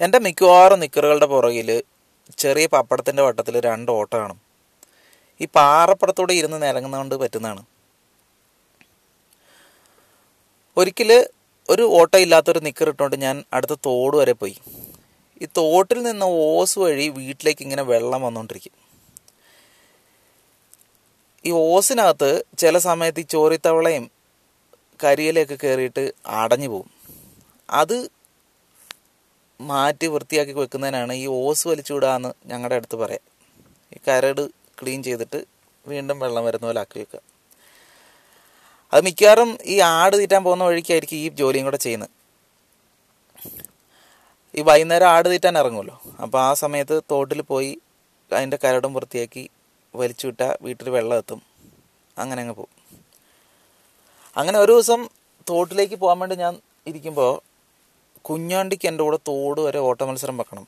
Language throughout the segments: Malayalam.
എന്റെ മിക്കവാറും നിക്കറുകളുടെ പുറകിൽ ചെറിയ പപ്പടത്തിന്റെ വട്ടത്തിൽ രണ്ട് ഓട്ട കാണും. ഈ പാറപ്പടത്തൂടെ ഇരുന്ന് നിലങ്ങുന്നതുകൊണ്ട് പറ്റുന്നതാണ്. ഒരിക്കൽ ഒരു ഓട്ട ഇല്ലാത്തൊരു നിക്കർ ഇട്ടുകൊണ്ട് ഞാൻ അടുത്ത തോട് വരെ പോയി. ഈ തോട്ടിൽ നിന്ന് ഓസ് വഴി വീട്ടിലേക്ക് ഇങ്ങനെ വെള്ളം വന്നുകൊണ്ടിരിക്കും ഈ ഓസിനകത്ത് ചില സമയത്ത് ഈ ചോറിത്തവളയും കരിയിലൊക്കെ കയറിയിട്ട് അടഞ്ഞു പോകും. അത് മാറ്റി വൃത്തിയാക്കി വെക്കുന്നതിനാണ് ഈ ഓസ് വലിച്ചു വിടാന്ന് ഞങ്ങളുടെ അടുത്ത് പറയാം. ഈ കരട് ക്ലീൻ ചെയ്തിട്ട് വീണ്ടും വെള്ളം വരുന്ന പോലെ ആക്കി വെക്കുക അത് മിക്കവാറും ഈ ആട് തീറ്റാൻ പോകുന്ന വഴിക്കായിരിക്കും ഈ ജോലിയും കൂടെ ചെയ്യുന്നത് ഈ വൈകുന്നേരം ആട് തീറ്റാൻ ഇറങ്ങുമല്ലോ അപ്പോൾ ആ സമയത്ത് തോട്ടിൽ പോയി അതിന്റെ കരടും വൃത്തിയാക്കി വലിച്ചു വിട്ടാൽ വീട്ടിൽ വെള്ളം എത്തും. അങ്ങനെ അങ്ങ് പോകും. അങ്ങനെ ഒരു ദിവസം തോട്ടിലേക്ക് പോകാൻ വേണ്ടി ഞാൻ ഇരിക്കുമ്പോൾ കുഞ്ഞാണ്ടിക്ക് എന്റെ കൂടെ തോട് വരെ ഓട്ട മത്സരം വെക്കണം.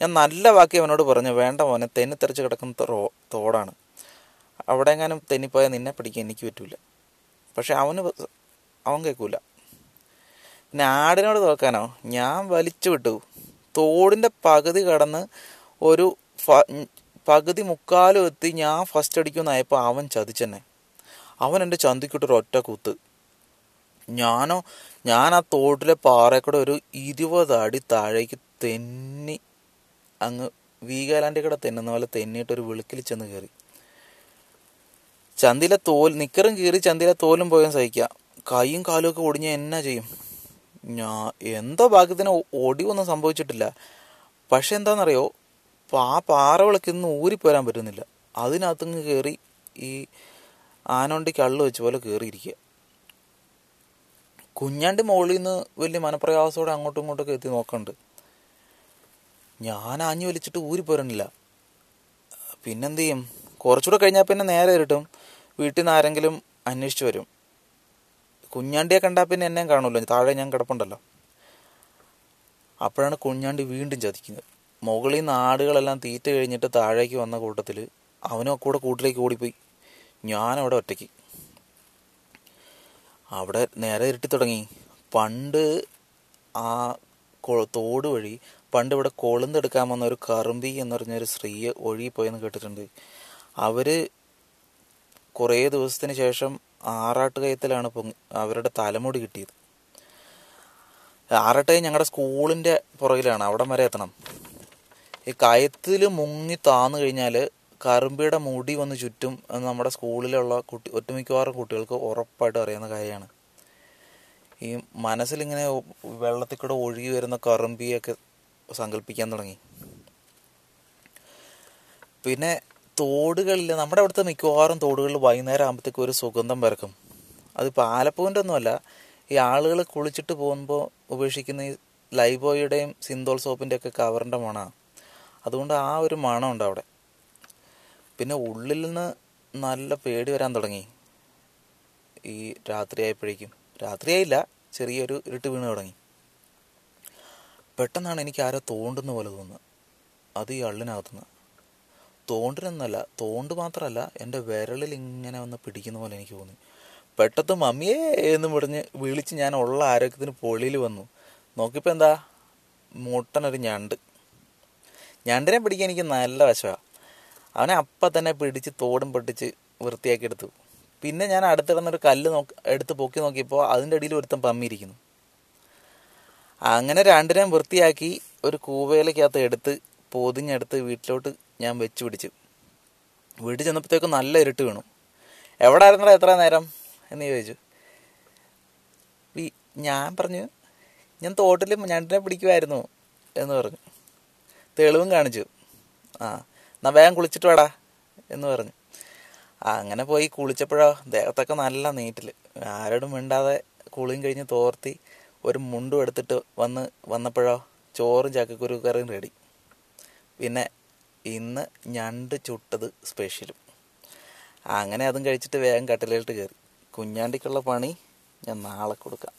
ഞാൻ നല്ല വാക്കി അവനോട് പറഞ്ഞു വേണ്ട മോനെ തെന്നി തെറിച്ച് കിടക്കുന്ന തോടാണ്. അവിടെ എങ്ങാനും തെന്നിപ്പോയാൽ നിന്നെ പിടിക്കാൻ എനിക്ക് പറ്റൂല. പക്ഷെ അവന് അവൻ കേൾക്കൂല പിന്നെ ആടിനോട് തോക്കാനോ ഞാൻ വലിച്ചു വിട്ടു. തോടിന്റെ പകുതി കടന്ന് ഒരു പകുതി മുക്കാലും എത്തി ഞാൻ ഫസ്റ്റ് അടിക്കുന്നായപ്പോൾ അവൻ ചതിച്ചെന്നെ. അവൻ എന്റെ ചന്തിക്കിട്ടൊരു ഒറ്റ കുത്ത്. ഞാനോ ഞാൻ ആ തോട്ടിലെ പാറയക്കൂടെ ഒരു ഇരുപത് അടി താഴേക്ക് തെന്നി അങ്ങ് വീഗാലാൻഡിൽ കൂടെ തെന്നുന്ന പോലെ തെന്നിയിട്ട് ഒരു വിളുക്കിൽ ചെന്ന് കയറി ചന്തിലെ തോൽ നിക്കറും കീറി ചന്തിലെ തോലും പോയാൽ സഹിക്കാം. കൈയും കാലും ഒക്കെ ഒടിഞ്ഞാൽ എന്നാ ചെയ്യും? ഞാ എന്തോ ഭാഗ്യത്തിന് ഒടിവൊന്നും സംഭവിച്ചിട്ടില്ല. പക്ഷെ എന്താണെന്നറിയോ പാറ വിളക്കിന്ന് ഊരി ഊരിപ്പോരാൻ പറ്റുന്നില്ല. അതിനകത്തുനിന്ന് കയറി ഈ ആനോണ്ടി കള്ളു വെച്ച പോലെ കയറിയിരിക്കുക കുഞ്ഞാണ്ടി മുകളിൽ നിന്ന് വലിയ മനപ്രയാസത്തോടെ അങ്ങോട്ടും ഇങ്ങോട്ടൊക്കെ എത്തി നോക്കണ്ട്. ഞാൻ ആഞ്ഞു വലിച്ചിട്ട് ഊരി പോരണില്ല. പിന്നെന്ത് ചെയ്യും കുറച്ചുകൂടെ കഴിഞ്ഞാൽ പിന്നെ നേരെ ഇരുട്ടും. വീട്ടിൽ നിന്ന് ആരെങ്കിലും അന്വേഷിച്ചു വരും. കുഞ്ഞാണ്ടിയെ കണ്ടാൽ പിന്നെ എന്നെയും കാണുമല്ലോ. താഴെ ഞാൻ കിടപ്പുണ്ടല്ലോ. അപ്പോഴാണ് കുഞ്ഞാണ്ടി വീണ്ടും ചതിക്കുന്നത്. മുകളിൽ നിന്ന് ആടുകളെല്ലാം തീറ്റ കഴിഞ്ഞിട്ട് താഴേക്ക് വന്ന കൂട്ടത്തിൽ അവനും കൂടെ കൂട്ടിലേക്ക് ഓടിപ്പോയി. ഞാനവിടെ ഒറ്റയ്ക്ക്. അവിടെ നേരെ ഇരുട്ടി തുടങ്ങി. പണ്ട് ആ തോട് വഴി പണ്ട് ഇവിടെ കൊളുന്തെടുക്കാൻ വന്ന ഒരു കറുമ്പി എന്ന് പറഞ്ഞൊരു സ്ത്രീയെ ഒഴുകിപ്പോയെന്ന് കേട്ടിട്ടുണ്ട്. അവർ കുറേ ദിവസത്തിന് ശേഷം ആറാട്ടുകയത്തിലാണ് പൊങ്ങി അവരുടെ തലമുടി കിട്ടിയത്. ആറാട്ടുകയം ഞങ്ങളുടെ സ്കൂളിന്റെ പുറകിലാണ് അവിടം വരെ എത്തണം. ഈ കയത്തിൽ മുങ്ങി താന്നു കഴിഞ്ഞാൽ കറുമ്പിയുടെ മുടി വന്ന് ചുറ്റും എന്ന് നമ്മുടെ സ്കൂളിലുള്ള കുട്ടി ഒട്ടുമിക്കവാറും കുട്ടികൾക്ക് ഉറപ്പായിട്ട് അറിയുന്ന കാര്യമാണ്. ഈ മനസ്സിലിങ്ങനെ വെള്ളത്തിൽ കൂടെ ഒഴുകി വരുന്ന കറുമ്പിയൊക്കെ സങ്കല്പിക്കാൻ തുടങ്ങി. പിന്നെ തോടുകളിൽ നമ്മുടെ അവിടുത്തെ മിക്കവാറും തോടുകളിൽ വൈകുന്നേരം ആകുമ്പോഴത്തേക്കും ഒരു സുഗന്ധം പരക്കും അത് പാലപ്പൂവിന്റെ ഒന്നുമല്ല ഈ ആളുകൾ കുളിച്ചിട്ട് പോകുമ്പോൾ ഉപേക്ഷിക്കുന്ന ഈ ലൈബോയുടെയും സിന്തോൾ സോപ്പിന്റെയൊക്കെ കവറിന്റെ മണമാണ്. അതുകൊണ്ട് ആ ഒരു മണമുണ്ട് അവിടെ. പിന്നെ ഉള്ളിൽ നിന്ന് നല്ല പേടി വരാൻ തുടങ്ങി. ഈ രാത്രിയായപ്പോഴേക്കും രാത്രിയായില്ല ചെറിയൊരു ഇരുട്ട് വീണ് തുടങ്ങി. പെട്ടെന്നാണ് എനിക്ക് ആരോ തോണ്ടുന്ന പോലെ തോന്നുന്നത്. അത് ഈ അള്ളിനകത്തുനിന്ന്. തോണ്ടിനൊന്നല്ല തോണ്ട് മാത്രമല്ല എന്റെ വിരളിൽ ഇങ്ങനെ വന്ന് പിടിക്കുന്ന പോലെ എനിക്ക് തോന്നി. പെട്ടെന്ന് മമ്മിയേ എന്ന് പറഞ്ഞ് വിളിച്ച് ഞാൻ ഉള്ള ആരോഗ്യത്തിന് പൊളിയിൽ വന്നു. നോക്കിയപ്പോൾ എന്താ? മുട്ടനൊരു ഞണ്ട്. ഞണ്ടിനെ പിടിക്കാൻ എനിക്ക് നല്ല വശമാണ് അവനെ അപ്പം തന്നെ പിടിച്ച് തോടും പൊട്ടിച്ച് വൃത്തിയാക്കി എടുത്തു. പിന്നെ ഞാൻ അടുത്തിടന്നൊരു കല്ല് നോക്കി എടുത്ത് പൊക്കി നോക്കിയപ്പോൾ അതിന്റെ അടിയിൽ ഒരുത്തം പമ്മിയിരിക്കുന്നു. അങ്ങനെ രണ്ടിനെയും വൃത്തിയാക്കി ഒരു കൂവേലക്കകത്ത് എടുത്ത് പൊതിഞ്ഞെടുത്ത് വീട്ടിലോട്ട് ഞാൻ വെച്ച് പിടിച്ചു. വീട്ടിൽ ചെന്നപ്പോഴത്തേക്കും നല്ല ഇരുട്ട് വീണു. എവിടെ ആയിരുന്നടാ എത്ര നേരം? എന്ന് ചോദിച്ചു. ഞാൻ പറഞ്ഞു ഞാൻ തോട്ടിൽ ഞണ്ടിനെ പിടിക്കുമായിരുന്നു എന്ന് പറഞ്ഞു. തെളിവും കാണിച്ചു. ആ എന്നാ വേഗം കുളിച്ചിട്ട് വേടാ എന്ന് പറഞ്ഞു. അങ്ങനെ പോയി കുളിച്ചപ്പോഴോ ദേഹത്തൊക്കെ നല്ല നീറ്റിൽ ആരോടും മിണ്ടാതെ കുളിയും കഴിഞ്ഞ് തോർത്തി ഒരു മുണ്ടും എടുത്തിട്ട് വന്ന് വന്നപ്പോഴോ ചോറും ചക്കക്കുരു കറിയും റെഡി പിന്നെ ഇന്ന് ഞണ്ട് ചുട്ടത് സ്പെഷ്യലും അങ്ങനെ അതും കഴിച്ചിട്ട് വേഗം കട്ടിലേട്ട് കയറി കുഞ്ഞാണ്ടിക്കുള്ള പണി ഞാൻ നാളെ കൊടുക്കാം.